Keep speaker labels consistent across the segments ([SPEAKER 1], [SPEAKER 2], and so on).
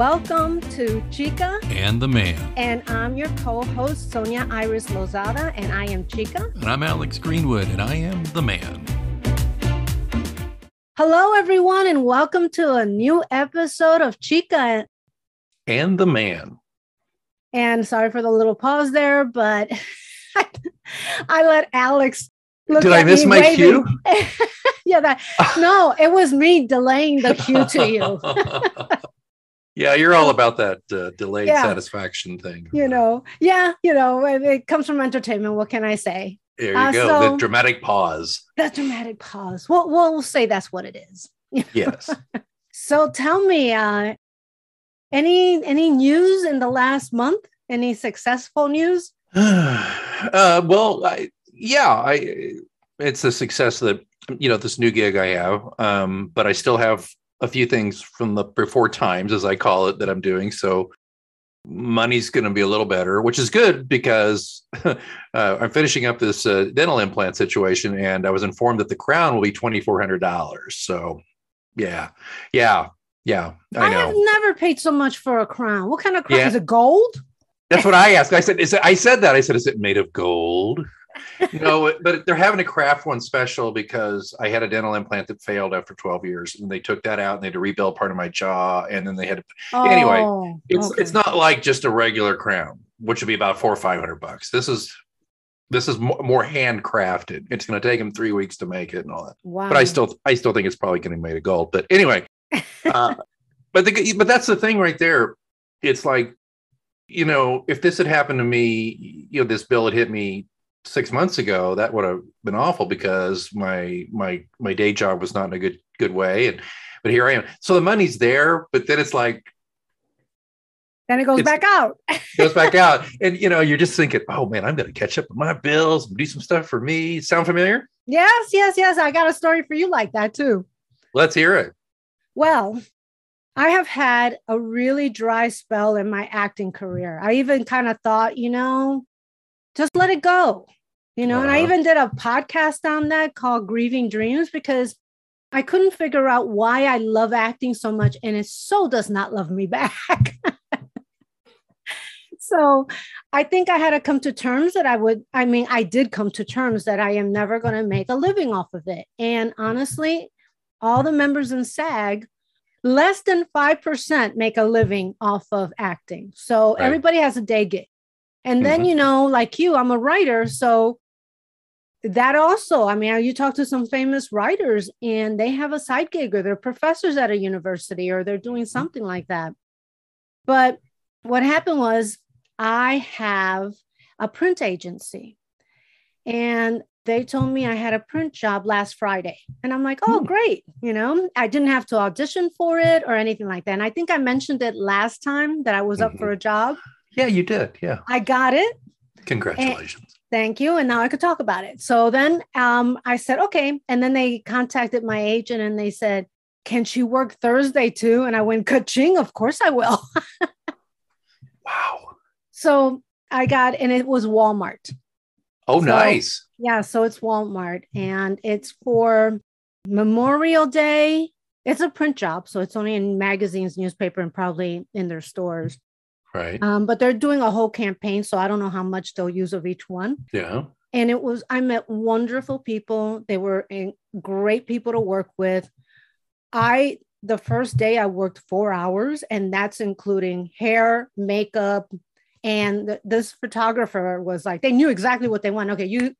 [SPEAKER 1] Welcome to Chica
[SPEAKER 2] and the Man.
[SPEAKER 1] And I'm your co host, Sonia Iris Lozada, and I am Chica.
[SPEAKER 2] And I'm Alex Greenwood, and I am the Man.
[SPEAKER 1] Hello, everyone, and welcome to a new episode of Chica
[SPEAKER 2] and the Man.
[SPEAKER 1] And sorry for the little pause there, but I let Alex
[SPEAKER 2] look Did I miss my waving. cue?
[SPEAKER 1] yeah, that no, it was me delaying the cue to you.
[SPEAKER 2] yeah, you're all about that uh, delayed yeah. satisfaction thing.
[SPEAKER 1] You know, yeah, you know, it comes from entertainment. What can I say?
[SPEAKER 2] There you uh, go. So, the dramatic pause.
[SPEAKER 1] The dramatic pause. Well, we'll say that's what it is.
[SPEAKER 2] Yes.
[SPEAKER 1] so tell me, uh, any any news in the last month? Any successful news?
[SPEAKER 2] uh, well, I, yeah, I it's a success that you know this new gig I have, um, but I still have a few things from the before times, as I call it, that I'm doing. So money's going to be a little better, which is good because uh, I'm finishing up this uh, dental implant situation, and I was informed that the crown will be twenty four hundred dollars. So, yeah, yeah, yeah. I, I,
[SPEAKER 1] have never paid so much for a crown. What kind of crown yeah. is it? Gold?
[SPEAKER 2] That's what I asked. I said, "Is it?" I said that. I said, "Is it made of gold?" No, but they're having a craft one special because I had a dental implant that failed after 12 years, and they took that out and they had to rebuild part of my jaw, and then they had to. Oh, anyway, it's okay. it's not like just a regular crown, which would be about four or five hundred bucks. This is this is more, more handcrafted. It's going to take them three weeks to make it and all that. Wow. But I still I still think it's probably getting made of gold. But anyway, uh, but the but that's the thing right there. It's like you know, if this had happened to me, you know, this bill had hit me six months ago, that would have been awful because my my my day job was not in a good good way. And but here I am. So the money's there, but then it's like
[SPEAKER 1] then it goes back out.
[SPEAKER 2] goes back out. And you know, you're just thinking, oh man, I'm gonna catch up with my bills, do some stuff for me. Sound familiar?
[SPEAKER 1] Yes, yes, yes. I got a story for you like that too.
[SPEAKER 2] Let's hear it.
[SPEAKER 1] Well, I have had a really dry spell in my acting career. I even kind of thought, you know, just let it go you know uh-huh. and i uh-huh. even did a podcast on that called grieving dreams because i couldn't figure out why i love acting so much and it so does not love me back so i think i had to come to terms that i would i mean i did come to terms that i am never going to make a living off of it and honestly all the members in sag less than 5% make a living off of acting so right. everybody has a day gig and then, mm-hmm. you know, like you, I'm a writer. So that also, I mean, you talk to some famous writers and they have a side gig or they're professors at a university or they're doing mm-hmm. something like that. But what happened was I have a print agency and they told me I had a print job last Friday. And I'm like, oh, hmm. great. You know, I didn't have to audition for it or anything like that. And I think I mentioned it last time that I was up mm-hmm. for a job.
[SPEAKER 2] Yeah, you did. Yeah.
[SPEAKER 1] I got it.
[SPEAKER 2] Congratulations. And,
[SPEAKER 1] thank you. And now I could talk about it. So then um, I said, okay. And then they contacted my agent and they said, can she work Thursday too? And I went, ka-ching, of course I will.
[SPEAKER 2] wow.
[SPEAKER 1] So I got, and it was Walmart.
[SPEAKER 2] Oh, so, nice.
[SPEAKER 1] Yeah. So it's Walmart and it's for Memorial Day. It's a print job. So it's only in magazines, newspaper, and probably in their stores.
[SPEAKER 2] Right.
[SPEAKER 1] Um, but they're doing a whole campaign, so I don't know how much they'll use of each one.
[SPEAKER 2] Yeah.
[SPEAKER 1] And it was I met wonderful people. They were great people to work with. I the first day I worked four hours, and that's including hair, makeup, and th- this photographer was like, they knew exactly what they want. Okay, you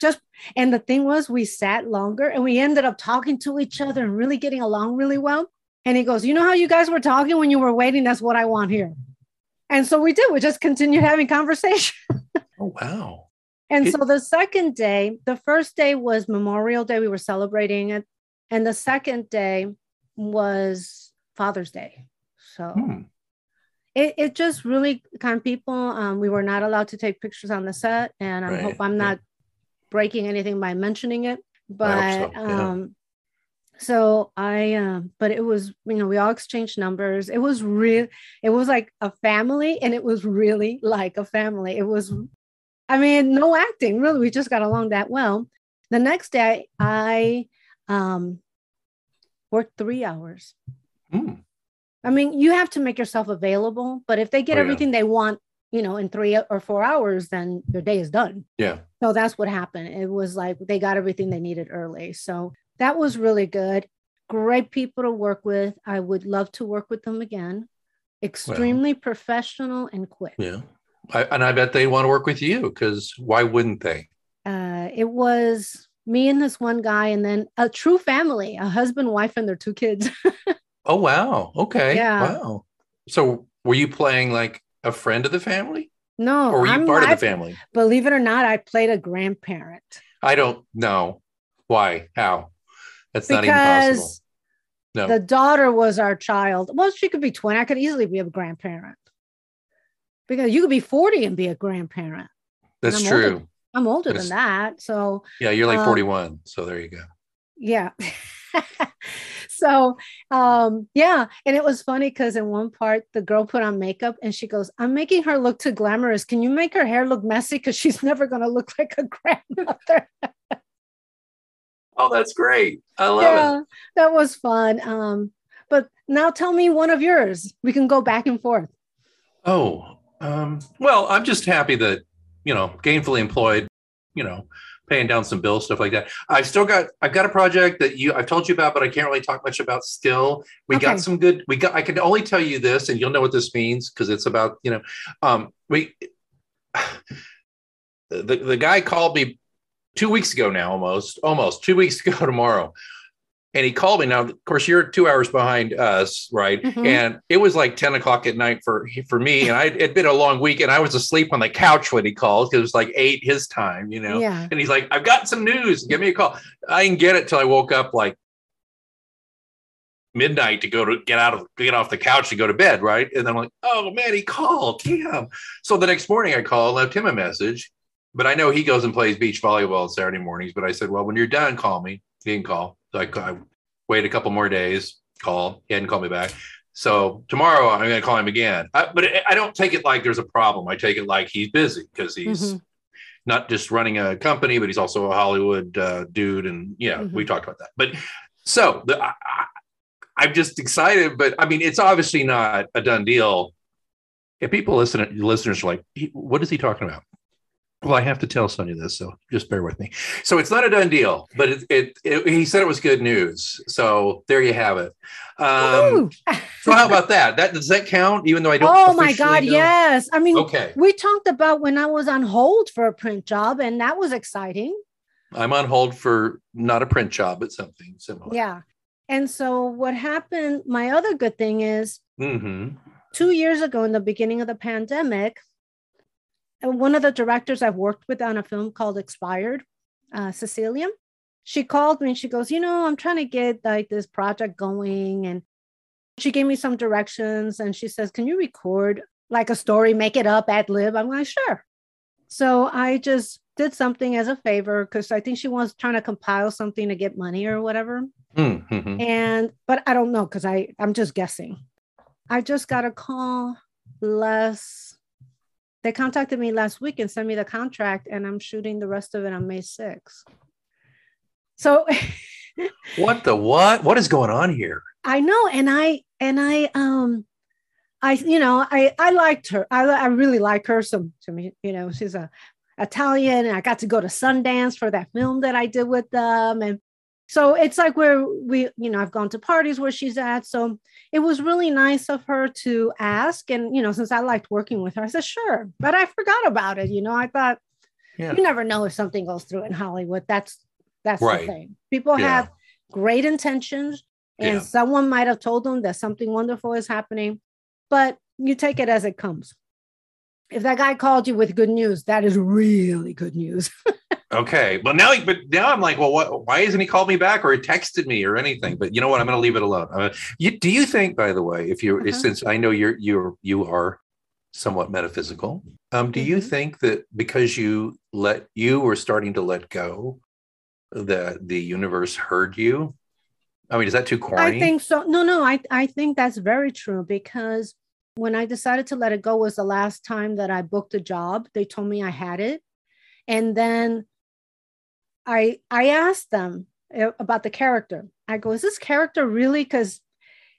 [SPEAKER 1] just and the thing was, we sat longer and we ended up talking to each other and really getting along really well. And he goes, You know how you guys were talking when you were waiting? That's what I want here. And so we did. We just continued having conversation.
[SPEAKER 2] oh, wow.
[SPEAKER 1] And it- so the second day, the first day was Memorial Day. We were celebrating it. And the second day was Father's Day. So hmm. it, it just really kind of people, um, we were not allowed to take pictures on the set. And I right. hope I'm not breaking anything by mentioning it. But so. yeah. um, so i uh, but it was you know we all exchanged numbers it was real it was like a family and it was really like a family it was i mean no acting really we just got along that well the next day i um worked three hours mm. I mean, you have to make yourself available, but if they get
[SPEAKER 2] Oh, yeah.
[SPEAKER 1] everything they want, you know, in three or four hours, then their day is done.
[SPEAKER 2] Yeah.
[SPEAKER 1] So that's what happened. It was like they got everything they needed early. So that was really good. Great people to work with. I would love to work with them again. Extremely professional and quick.
[SPEAKER 2] Yeah. I, and I bet they want to work with you because why wouldn't they?
[SPEAKER 1] Uh, it was me and this one guy, and then a true family, a husband, wife, and their two kids.
[SPEAKER 2] Oh, wow. Okay.
[SPEAKER 1] Yeah.
[SPEAKER 2] Wow. So were you playing like a friend of the family
[SPEAKER 1] no,
[SPEAKER 2] or were you
[SPEAKER 1] I'm-
[SPEAKER 2] part of the family?
[SPEAKER 1] Believe it or not, I played a grandparent
[SPEAKER 2] I don't know. Why? How? That's not even possible.
[SPEAKER 1] because
[SPEAKER 2] No.
[SPEAKER 1] the daughter was our child. Well, she could be 20. I could easily be a grandparent because you could be 40 and be a grandparent.
[SPEAKER 2] That's
[SPEAKER 1] I'm older.
[SPEAKER 2] true.
[SPEAKER 1] I'm older
[SPEAKER 2] Yes.
[SPEAKER 1] than that. So,
[SPEAKER 2] Yeah. You're like
[SPEAKER 1] Um,
[SPEAKER 2] 41. So there you go.
[SPEAKER 1] yeah. so, um, yeah. And it was funny because in one part, the girl put on makeup and she goes, I'm making her look too glamorous. Can you make her hair look messy? Because she's never going to look like a grandmother.
[SPEAKER 2] Oh, that's great. I love
[SPEAKER 1] yeah, that was fun. Um, but now tell me one of yours. We can go back and forth.
[SPEAKER 2] Oh, um, well, I'm just happy that, you know, gainfully employed, you know, paying down some bills, stuff like that. I've still got, I've got a project that you, I've told you about, but I can't really talk much about still. We
[SPEAKER 1] Okay.
[SPEAKER 2] got some good, we got, I can only tell you this and you'll know what this means because it's about, you know, um, we, the, the guy called me two weeks ago now, almost, almost two weeks ago tomorrow. And he called me. Now, of course, you're two hours behind us, right?
[SPEAKER 1] Mhm.
[SPEAKER 2] And it was like 10 o'clock at night for for me. And I it'd been a long week, and I was asleep on the couch when he called because it was like eight his time, you know.
[SPEAKER 1] Yeah.
[SPEAKER 2] And he's like, I've got some news. Give me a call. I didn't get it till I woke up like midnight to go to get out of get off the couch to go to bed, right? And then I'm like, oh man, he called. Damn. So the next morning I called, left him a message. But I know he goes and plays beach volleyball Saturday mornings. But I said, well, when you're done, call me. He didn't call. So I, I waited a couple more days, called. He hadn't called me back. So tomorrow I'm going to call him again. I, but I don't take it like there's a problem. I take it like he's busy because he's
[SPEAKER 1] Mhm.
[SPEAKER 2] not just running a company, but he's also a Hollywood uh, dude. And yeah, we
[SPEAKER 1] Mhm.
[SPEAKER 2] talked about that. But so the, I, I'm just excited. But I mean, it's obviously not a done deal. If people listen, listeners are like, what is he talking about? Well, I have to tell Sonia this, so just bear with me. So it's not a done deal, but it, it, it he said it was good news. So there you have it. Um, so how about that? That does that count? Even though I don't.
[SPEAKER 1] oh my God,
[SPEAKER 2] know?
[SPEAKER 1] yes. I mean,
[SPEAKER 2] Okay,
[SPEAKER 1] we talked about when I was on hold for a print job, and that was exciting.
[SPEAKER 2] I'm on hold for not a print job, but something similar.
[SPEAKER 1] Yeah. And so what happened, my other good thing is
[SPEAKER 2] hmm
[SPEAKER 1] two years ago in the beginning of the pandemic, one of the directors I've worked with on a film called Expired, uh, Cecilia, she called me and she goes, You know, I'm trying to get like this project going. And she gave me some directions and she says, Can you record like a story, make it up, ad lib? I'm like, Sure. So I just did something as a favor because I think she was trying to compile something to get money or whatever
[SPEAKER 2] hmm
[SPEAKER 1] and but i don't know because i i'm just guessing i just got a call last they contacted me last week and sent me the contract and i'm shooting the rest of it on may 6th so
[SPEAKER 2] What the what? What is going on here?
[SPEAKER 1] i know and i and i um i you know i i liked her i, I really like her some to me you know she's a italian and i got to go to sundance for that film that i did with them and so it's like where we you know i've gone to parties where she's at so it was really nice of her to ask and you know since i liked working with her i said sure but i forgot about it you know i thought
[SPEAKER 2] Yeah.
[SPEAKER 1] you never know if something goes through in hollywood that's that's
[SPEAKER 2] Right.
[SPEAKER 1] the thing people
[SPEAKER 2] Yeah.
[SPEAKER 1] have great intentions and
[SPEAKER 2] Yeah.
[SPEAKER 1] someone might have told them that something wonderful is happening but you take it as it comes if that guy called you with good news that is really good news
[SPEAKER 2] Okay, but now, but now I'm like, well, what? Why hasn't he called me back or he texted me or anything? But you know what? I'm going to leave it alone. Uh, you, do you think, by the way, if you,
[SPEAKER 1] Uh-huh.
[SPEAKER 2] since I know you're you're you are somewhat metaphysical, um, do you
[SPEAKER 1] Mhm.
[SPEAKER 2] think that because you let you were starting to let go, that the universe heard you? I mean, is that too corny?
[SPEAKER 1] I think so. No, no, I, I think that's very true because when I decided to let it go was the last time that I booked a job. They told me I had it. And then I I asked them uh, about the character. I go, is this character really? Because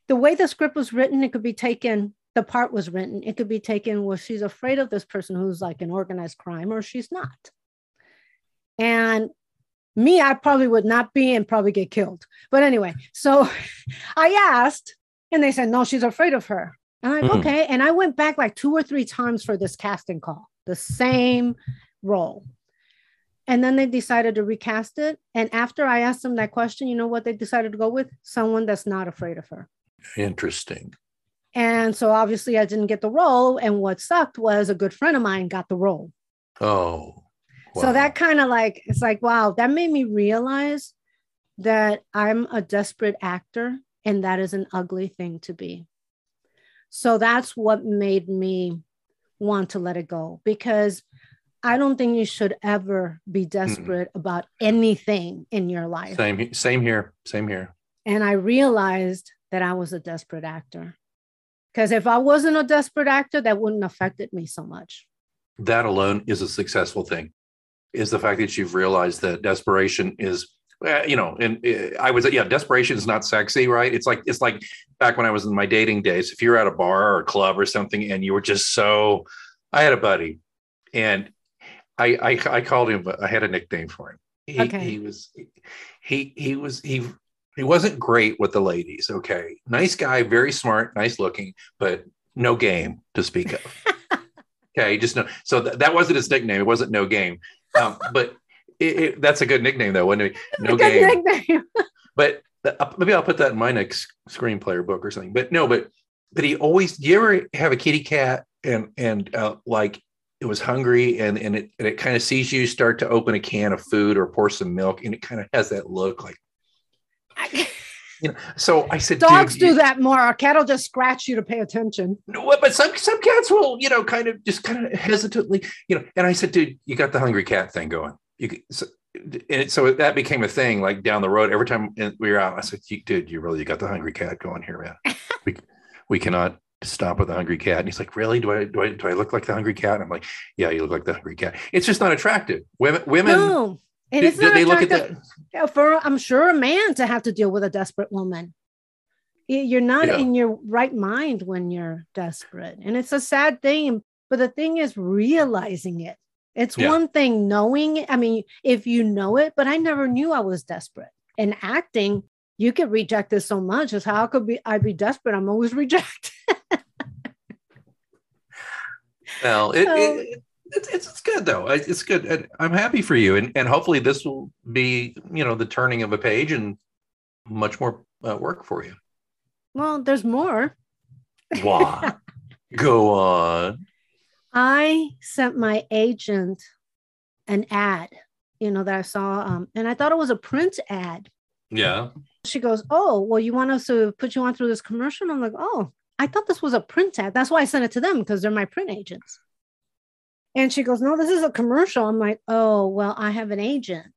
[SPEAKER 1] the way the script was written, it could be taken, the part was written, it could be taken well, she's afraid of this person who's like an organized crime or she's not. And me, I probably would not be and probably get killed. But anyway, so I asked, and they said, no, she's afraid of her. And I'm like,
[SPEAKER 2] Mhm.
[SPEAKER 1] okay. And I went back like two or three times for this casting call, the same role. And then they decided to recast it. And after I asked them that question, you know what they decided to go with? Someone that's not afraid of her.
[SPEAKER 2] Interesting.
[SPEAKER 1] And so obviously I didn't get the role. And what sucked was a good friend of mine got the role.
[SPEAKER 2] Oh.
[SPEAKER 1] So that kind of like, it's like, wow, that made me realize that I'm a desperate actor and that is an ugly thing to be. So that's what made me want to let it go because I don't think you should ever be desperate about anything in your life.
[SPEAKER 2] same same here. Same here.
[SPEAKER 1] And I realized that I was a desperate actor. Because if I wasn't a desperate actor, that wouldn't affected me so much.
[SPEAKER 2] That alone is a successful thing. Is the fact that you've realized that desperation is you know, and uh, I was, yeah, desperation is not sexy, right? It's like, it's like back when I was in my dating days, if you're at a bar or a club or something and you were just so, I had a buddy and I, I, I called him, I had a nickname for him. He,
[SPEAKER 1] Okay.
[SPEAKER 2] he was, he, he was, he, he wasn't great with the ladies. Okay. Nice guy, very smart, nice looking, but no game to speak of. okay. Just no. So th- that wasn't his nickname. It wasn't no game. Um, but it, it, that's a good nickname though, wasn't it? No game but uh, maybe I'll put that in my next screenplay or book or something. But no, but but he always. Do you ever have a kitty cat and and uh, like it was hungry and and it and it kind of sees you start to open a can of food or pour some milk and it kind of has that look like you know. So I said,
[SPEAKER 1] Dogs do
[SPEAKER 2] you-
[SPEAKER 1] that more. A cat will just scratch you to pay attention.
[SPEAKER 2] No, but some some cats will, you know, kind of just kind of hesitantly, you know. And I said, dude, you got the hungry cat thing going. You so, and so that became a thing. Like down the road, every time we were out, I said, dude, you really you got the hungry cat going here, man. we we cannot stop with the hungry cat. And he's like, really? Do I do I do I look like the hungry cat? And I'm like, yeah, you look like the hungry cat. It's just not attractive. Women women.
[SPEAKER 1] no, and
[SPEAKER 2] do-
[SPEAKER 1] it's
[SPEAKER 2] do
[SPEAKER 1] not
[SPEAKER 2] they look at that?
[SPEAKER 1] for I'm sure a man to have to deal with a desperate woman. You're not
[SPEAKER 2] Yeah.
[SPEAKER 1] in your right mind when you're desperate, and it's a sad thing. But the thing is realizing it. It's
[SPEAKER 2] Yeah.
[SPEAKER 1] one thing knowing. I mean, if you know it, but I never knew I was desperate. In acting, you get rejected so much. As how could be I be desperate? I'm always rejected.
[SPEAKER 2] Well, it,
[SPEAKER 1] So-
[SPEAKER 2] it, it's, it's it's good though. It's good. And I'm happy for you, and and hopefully this will be you know the turning of a page and much more uh, work for you.
[SPEAKER 1] well, there's more.
[SPEAKER 2] Why? Go on.
[SPEAKER 1] I sent my agent an ad, you know, that I saw, um, and I thought it was a print ad.
[SPEAKER 2] Yeah.
[SPEAKER 1] She goes, "Oh, well, you want us to put you on through this commercial?" And I'm like, "Oh, I thought this was a print ad. That's why I sent it to them because they're my print agents." And she goes, "No, this is a commercial." I'm like, "Oh, well, I have an agent."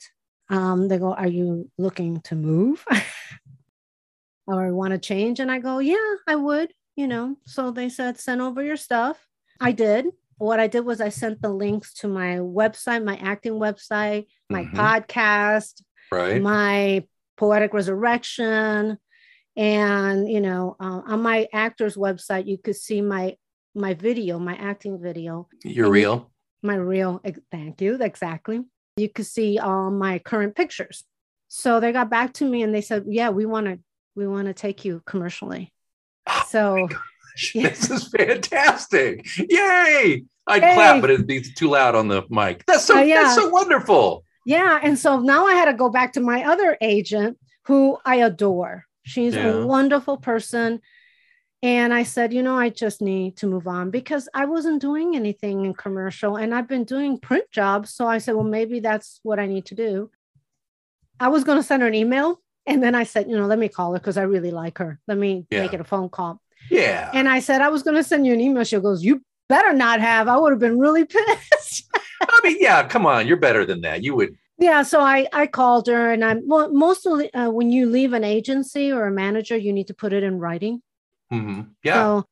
[SPEAKER 1] Um, they go, "Are you looking to move?" or want to change? And I go, "Yeah, I would." You know, so they said, "Send over your stuff." I did. What I did was I sent the links to my website, my acting website, my
[SPEAKER 2] Mhm.
[SPEAKER 1] podcast,
[SPEAKER 2] Right.
[SPEAKER 1] my poetic resurrection and you know uh, on my actor's website you could see my my video my acting video
[SPEAKER 2] You're reel.
[SPEAKER 1] my reel thank you exactly you could see all my current pictures so they got back to me and they said yeah we want to we want to take you commercially
[SPEAKER 2] Oh
[SPEAKER 1] so Yeah.
[SPEAKER 2] This is fantastic. Yay. I'd
[SPEAKER 1] Hey.
[SPEAKER 2] clap, but it'd be too loud on the mic. That's so
[SPEAKER 1] Uh, yeah.
[SPEAKER 2] that's so wonderful.
[SPEAKER 1] Yeah. And so now I had to go back to my other agent who I adore. She's
[SPEAKER 2] Yeah.
[SPEAKER 1] a wonderful person. And I said, you know, I just need to move on because I wasn't doing anything in commercial and I've been doing print jobs. So I said, well, maybe that's what I need to do. I was going to send her an email. And then I said, you know, let me call her because I really like her. Let me
[SPEAKER 2] Yeah.
[SPEAKER 1] make it a phone call.
[SPEAKER 2] Yeah.
[SPEAKER 1] And I said, I was going to send you an email. She goes, you better not have. I would have been really pissed.
[SPEAKER 2] I mean, yeah, come on. You're better than that. You would
[SPEAKER 1] Yeah, so I I called her, and I'm well. Mostly, uh, when you leave an agency or a manager, you need to put it in writing.
[SPEAKER 2] Mhm. yeah.
[SPEAKER 1] So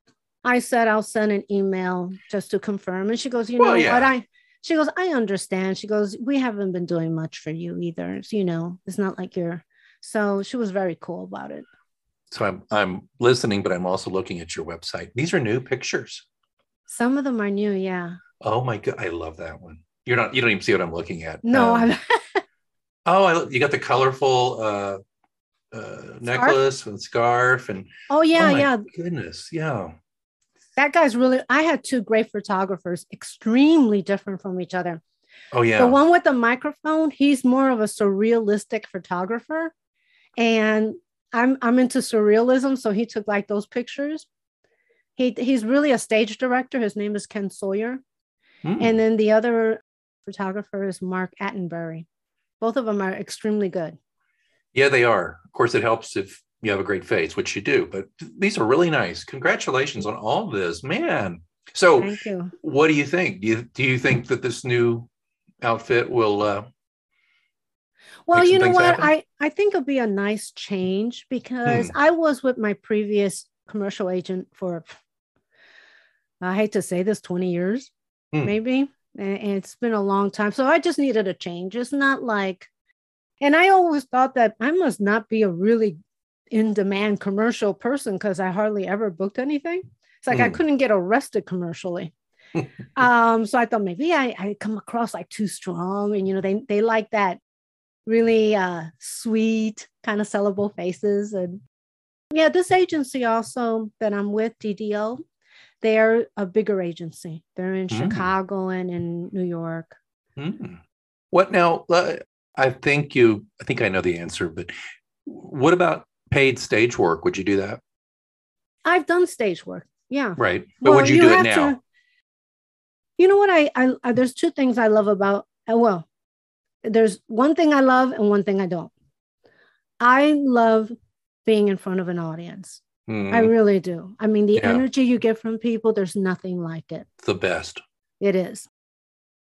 [SPEAKER 1] I said I'll send an email just to confirm, and she goes, you
[SPEAKER 2] Well,
[SPEAKER 1] know
[SPEAKER 2] yeah.
[SPEAKER 1] what I. She goes, I understand. She goes, we haven't been doing much for you either. So, you know, it's not like you're. So she was very cool about it.
[SPEAKER 2] So I'm I'm listening, but I'm also looking at your website. These are new pictures.
[SPEAKER 1] Some of them are new, yeah.
[SPEAKER 2] Oh my god, I love that one. You're not you don't even see what I'm looking at.
[SPEAKER 1] No,
[SPEAKER 2] Um,
[SPEAKER 1] I'm
[SPEAKER 2] oh, I, you got the colorful uh, uh, necklace and scarf and
[SPEAKER 1] Oh yeah,
[SPEAKER 2] oh
[SPEAKER 1] yeah.
[SPEAKER 2] goodness, yeah.
[SPEAKER 1] That guy's really I had two great photographers, extremely different from each other.
[SPEAKER 2] Oh yeah.
[SPEAKER 1] The one with the microphone, he's more of a surrealistic photographer. And I'm I'm into surrealism. So he took like those pictures. He he's really a stage director. His name is Ken Sawyer.
[SPEAKER 2] Hmm.
[SPEAKER 1] And then the other photographer is Mark Attenbury. Both of them are extremely good.
[SPEAKER 2] Yeah, they are. Of course, it helps if you have a great face, which you do. But these are really nice. Congratulations on all this, man. So,
[SPEAKER 1] Thank you.
[SPEAKER 2] what do you think? Do you do you think that this new outfit will? Uh,
[SPEAKER 1] Well, you know what?
[SPEAKER 2] happen?
[SPEAKER 1] I, I think it'll be a nice change because
[SPEAKER 2] Hmm.
[SPEAKER 1] I was with my previous commercial agent for, I hate to say this, 20 years,
[SPEAKER 2] Hmm.
[SPEAKER 1] maybe. And and it's been a long time. So I just needed a change. It's not like, and I always thought that I must not be a really in demand commercial person because I hardly ever booked anything. It's like I
[SPEAKER 2] Hmm.
[SPEAKER 1] couldn't get arrested commercially. um, so I thought maybe I, I come across like too strong, and you know, they they like that really uh sweet kind of sellable faces. And yeah, this agency also that I'm with, DDO, they're a bigger agency. They're in
[SPEAKER 2] Mm.
[SPEAKER 1] Chicago and in New York.
[SPEAKER 2] hmm. What now? I think you. I think I know the answer, but what about paid stage work? Would you do that?
[SPEAKER 1] I've done stage work. Yeah.
[SPEAKER 2] Right. But would you, do it now?
[SPEAKER 1] to- you know what? I, I, I there's two things I love about. uh, Well, there's one thing I love and one thing I don't. I love being in front of an audience.
[SPEAKER 2] Hmm,
[SPEAKER 1] I really do. I mean, the
[SPEAKER 2] Yeah.
[SPEAKER 1] energy you get from people, there's nothing like it.
[SPEAKER 2] the best.
[SPEAKER 1] It is.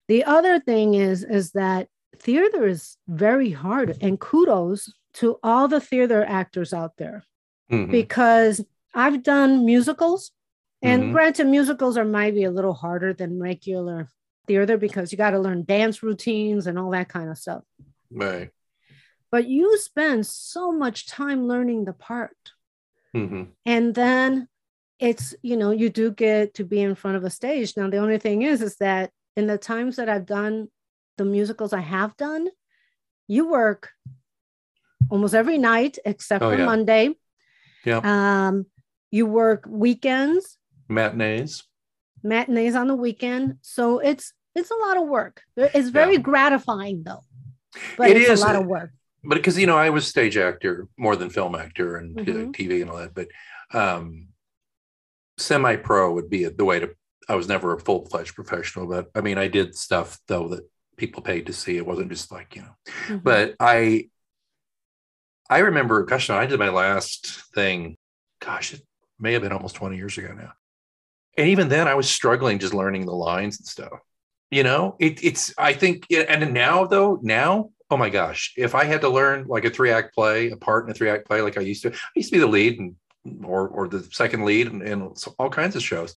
[SPEAKER 1] The other thing is is that theater is very hard and kudos to all the theater actors out there
[SPEAKER 2] Mhm.
[SPEAKER 1] because I've done musicals and
[SPEAKER 2] Mhm.
[SPEAKER 1] granted musicals are maybe a little harder than regular theater because you got to learn dance routines and all that kind of stuff.
[SPEAKER 2] Right.
[SPEAKER 1] But you spend so much time learning the part
[SPEAKER 2] hmm
[SPEAKER 1] and then it's you know you do get to be in front of a stage now the only thing is is that in the times that i've done the musicals i have done you work almost every night except
[SPEAKER 2] Oh,
[SPEAKER 1] for
[SPEAKER 2] yeah.
[SPEAKER 1] monday
[SPEAKER 2] Yeah.
[SPEAKER 1] um you work weekends
[SPEAKER 2] Matinees.
[SPEAKER 1] matinees on the weekend so it's it's a lot of work it's very
[SPEAKER 2] Yeah.
[SPEAKER 1] gratifying though but
[SPEAKER 2] It
[SPEAKER 1] it's
[SPEAKER 2] is.
[SPEAKER 1] a lot of work
[SPEAKER 2] but because you know I was stage actor more than film actor and uh,
[SPEAKER 1] Mhm.
[SPEAKER 2] TV and all that, but um, semi-pro would be the way to. I was never a full-fledged professional, but I mean I did stuff though that people paid to see. It wasn't just like you know.
[SPEAKER 1] Mhm.
[SPEAKER 2] But I, I remember, gosh, I did my last thing. Gosh, it may have been almost twenty years ago now, and even then I was struggling just learning the lines and stuff. You know, it, it's. I think, and now though, now oh my gosh, if I had to learn like a three act play, a part in a three act play, like I used to, I used to be the lead and or or the second lead and, and all kinds of shows.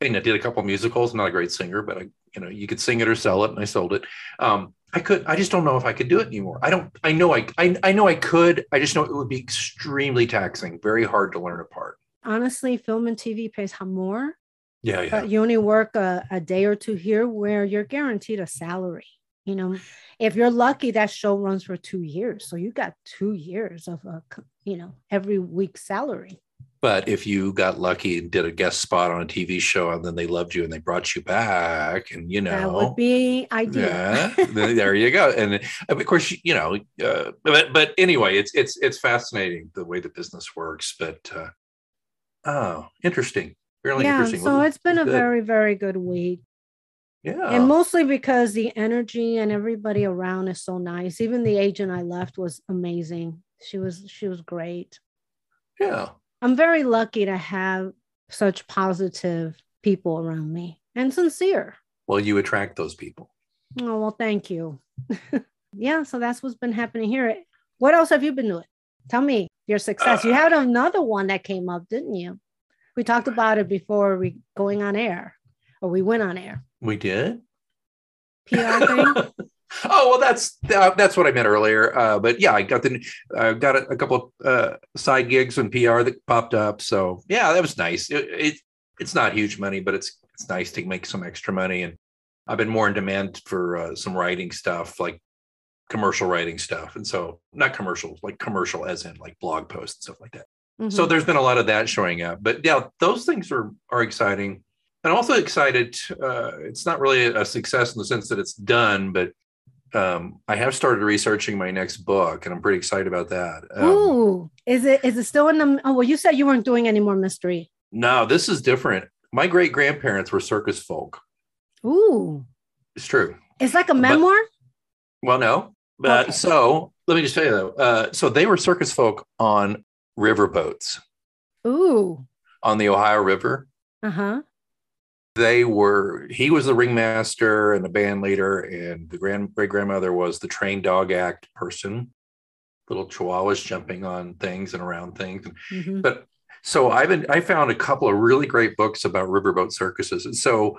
[SPEAKER 2] And I did a couple of musicals. I'm not a great singer, but I, you know, you could sing it or sell it, and I sold it. Um, I could. I just don't know if I could do it anymore. I don't. I know. I, I. I know I could. I just know it would be extremely taxing, very hard to learn a part.
[SPEAKER 1] honestly film and tv pays more
[SPEAKER 2] Yeah, yeah.
[SPEAKER 1] but you only work a, a day or two here where you're guaranteed a salary you know if you're lucky that show runs for two years so you got two years of a you know every week salary
[SPEAKER 2] But if you got lucky and did a guest spot on a TV show and then they loved you and they brought you back, and you know,
[SPEAKER 1] that would be ideal
[SPEAKER 2] Yeah, there you go. And of course, you know, uh, but but anyway, it's it's it's fascinating the way the business works. But uh, oh, interesting, really
[SPEAKER 1] yeah
[SPEAKER 2] interesting.
[SPEAKER 1] so it's been a
[SPEAKER 2] good.
[SPEAKER 1] very very good week
[SPEAKER 2] yeah,
[SPEAKER 1] and mostly because the energy and everybody around is so nice even the agent i left was amazing she was she was great
[SPEAKER 2] yeah.
[SPEAKER 1] I'm very lucky to have such positive people around me and sincere.
[SPEAKER 2] Well, you attract those people.
[SPEAKER 1] Oh, well, thank you. yeah, so that's what's been happening here. What else have you been doing? Tell me your success. you
[SPEAKER 2] Uh,
[SPEAKER 1] had another one that came up, didn't you? We talked about it before we going on air or we went on air.
[SPEAKER 2] We did.
[SPEAKER 1] PR thing.
[SPEAKER 2] Oh well, that's uh, that's what I meant earlier. Uh, but yeah, I got the I got a, a couple uh, side gigs and PR that popped up. So yeah, that was nice. It, it, it's not huge money, but it's it's nice to make some extra money. And I've been more in demand for uh, some writing stuff, like commercial writing stuff, and so not commercial, like commercial as in like blog posts and stuff like that. Mm-hmm. So there's been a lot of that showing up. But yeah, those things are are exciting. And I'm also excited. Uh, it's not really a success in the sense that it's done, but um, I have started researching my next book, and I'm pretty excited about that. Um,
[SPEAKER 1] Ooh, is it is it still in the? Oh well, you said you weren't doing any more mystery.
[SPEAKER 2] No, this is different. My great grandparents were circus folk.
[SPEAKER 1] Ooh,
[SPEAKER 2] it's true.
[SPEAKER 1] It's like a memoir.
[SPEAKER 2] But, well, no, but okay. so let me just tell you though. Uh, so they were circus folk on river boats.
[SPEAKER 1] Ooh,
[SPEAKER 2] on the Ohio River.
[SPEAKER 1] Uh huh
[SPEAKER 2] they were he was the ringmaster and the band leader and the grand great grandmother was the trained dog act person. Little chihuahuas jumping on things and around things. Mm-hmm. but so i've been i found a couple of really great books about riverboat circuses. And so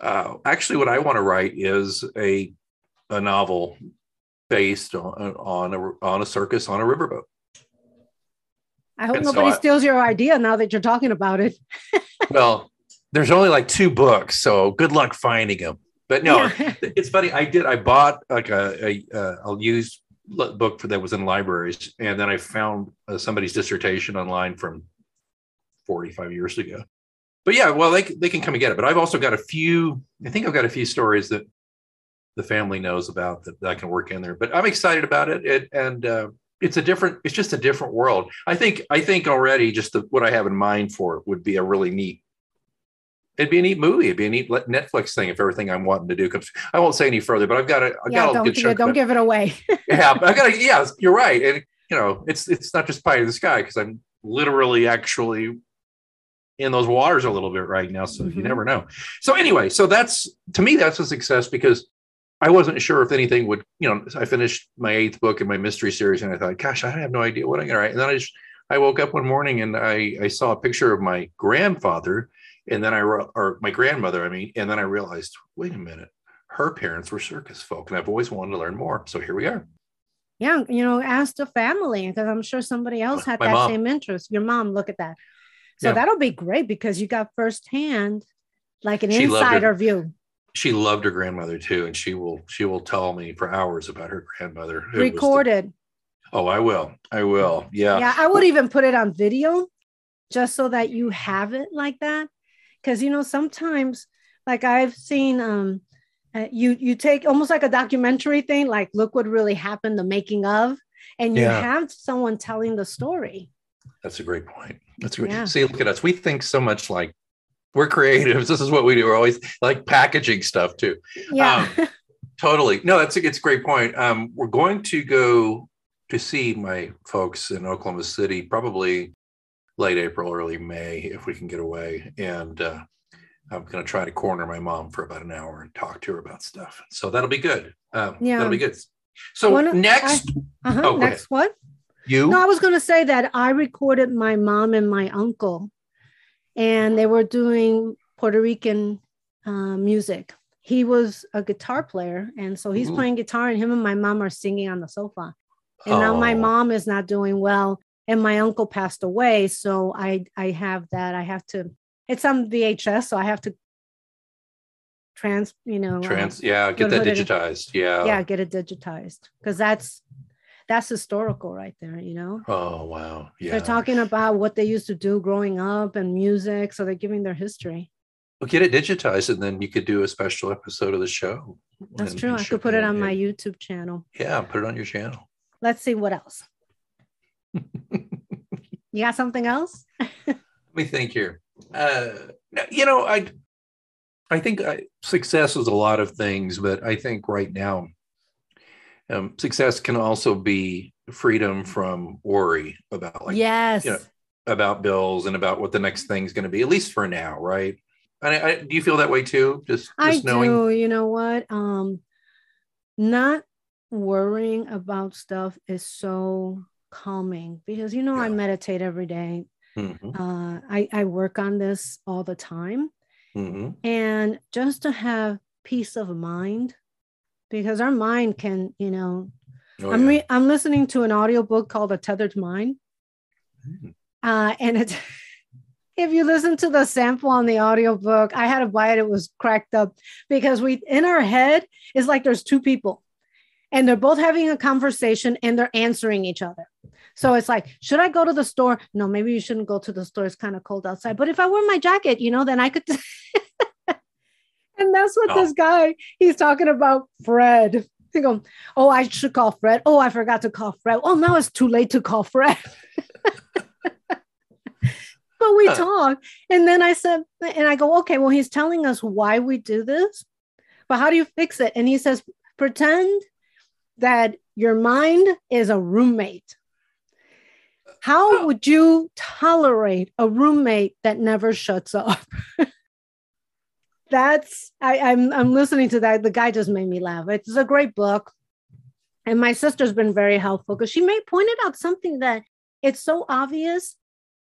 [SPEAKER 2] uh, actually what i want to write is a a novel based on on a, on a circus on a riverboat.
[SPEAKER 1] I hope and nobody so I, steals your idea now that you're talking about it.
[SPEAKER 2] Well there's only like two books, so good luck finding them. But no, yeah. it's funny. I did. I bought like a, a, a, used book for that was in libraries, and then I found uh, somebody's dissertation online from 45 years ago. But yeah, well, they they can come and get it. But I've also got a few. I think I've got a few stories that the family knows about that, that I can work in there. But I'm excited about it, it and uh, it's a different. It's just a different world. I think. I think already just the, what I have in mind for it would be a really neat it'd be a neat movie. It'd be a neat Netflix thing if everything I'm wanting to do comes. I won't say any further, but I've got a, I've yeah, got a
[SPEAKER 1] good. Don't give it away.
[SPEAKER 2] yeah, I got to. Yeah, you're right, and you know, it's it's not just pie in the sky because I'm literally actually in those waters a little bit right now, so mm-hmm. you never know. So anyway, so that's to me that's a success because I wasn't sure if anything would. You know, I finished my eighth book in my mystery series, and I thought, gosh, I have no idea what I'm gonna write. And then I just I woke up one morning and I I saw a picture of my grandfather and then I, wrote or my grandmother, I mean, and then I realized, wait a minute, her parents were circus folk, and I've always wanted to learn more. So here we are.
[SPEAKER 1] Yeah, you know, ask the family because I'm sure somebody else had my that mom. same interest. Your mom, look at that. So yeah. that'll be great because you got firsthand, like an she insider view.
[SPEAKER 2] She loved her grandmother too, and she will she will tell me for hours about her grandmother.
[SPEAKER 1] Recorded.
[SPEAKER 2] The, oh, I will. I will. Yeah.
[SPEAKER 1] Yeah, I would even put it on video, just so that you have it like that because you know sometimes like i've seen um uh, you you take almost like a documentary thing like look what really happened the making of and you yeah. have someone telling the story.
[SPEAKER 2] That's a great point. That's great yeah. see look at us. We think so much like we're creatives. This is what we do. We're always like packaging stuff too.
[SPEAKER 1] Yeah. Um,
[SPEAKER 2] totally. No that's a, it's a great point. Um, we're going to go to see my folks in oklahoma city probably late April, early May, if we can get away. And uh, I'm going to try to corner my mom for about an hour and talk to her about stuff. So that'll be good. Um, yeah, that'll be good. So One, next,
[SPEAKER 1] I, uh-huh, oh, next what?
[SPEAKER 2] You?
[SPEAKER 1] No, I was going to say that I recorded my mom and my uncle, and they were doing Puerto Rican uh, music. He was a guitar player, and so he's Ooh. playing guitar, and him and my mom are singing on the sofa. And oh. now my oh. mom is not doing well and my uncle passed away so i i have that i have to it's on vhs so i have to trans you know
[SPEAKER 2] trans uh, yeah get that digitized it, yeah.
[SPEAKER 1] Yeah get it digitized because that's that's historical right there you know?
[SPEAKER 2] Oh wow yeah.
[SPEAKER 1] They're talking about what they used to do growing up and music so they're giving their history.
[SPEAKER 2] Well get it digitized and then you could do a special episode of the show.
[SPEAKER 1] That's true i could put it on my youtube channel.
[SPEAKER 2] Yeah put it on your channel.
[SPEAKER 1] Let's see what else you got something else?
[SPEAKER 2] Let me think here. Uh, you know, I I think I, success is a lot of things, but I think right now, um, success can also be freedom from worry about like
[SPEAKER 1] yes,
[SPEAKER 2] you know, about bills and about what the next thing is going to be. At least for now, right? And I, I, do you feel that way too? Just, just
[SPEAKER 1] I
[SPEAKER 2] knowing?
[SPEAKER 1] do. You know what? Um, not worrying about stuff is so calming because you know yeah. I meditate every day. Mm-hmm. Uh, I, I work on this all the time. Mm-hmm. And just to have peace of mind because our mind can, you know,
[SPEAKER 2] Oh,
[SPEAKER 1] I'm
[SPEAKER 2] yeah.
[SPEAKER 1] I'm listening to an audiobook called Untethered Mind.
[SPEAKER 2] Mm.
[SPEAKER 1] Uh, and it's if you listen to the sample on the audiobook, I had to buy it, it was cracked up because we in our head it's like there's two people and they're both having a conversation and they're answering each other. So it's like, should I go to the store? No, maybe you shouldn't go to the store. It's kind of cold outside. But if I wear my jacket, you know, then I could. and that's what
[SPEAKER 2] Oh.
[SPEAKER 1] this guy, he's talking about Fred. He go, oh, I should call Fred. Oh, I forgot to call Fred. Oh, now it's too late to call Fred. but we
[SPEAKER 2] Huh.
[SPEAKER 1] talk. And then I said, and I go, okay, well, he's telling us why we do this, but how do you fix it? And he says, pretend that your mind is a roommate. How would you tolerate a roommate that never shuts up? That's I, I'm I'm listening to that. The guy just made me laugh. It's a great book. And my sister's been very helpful because she may pointed out something that it's so obvious.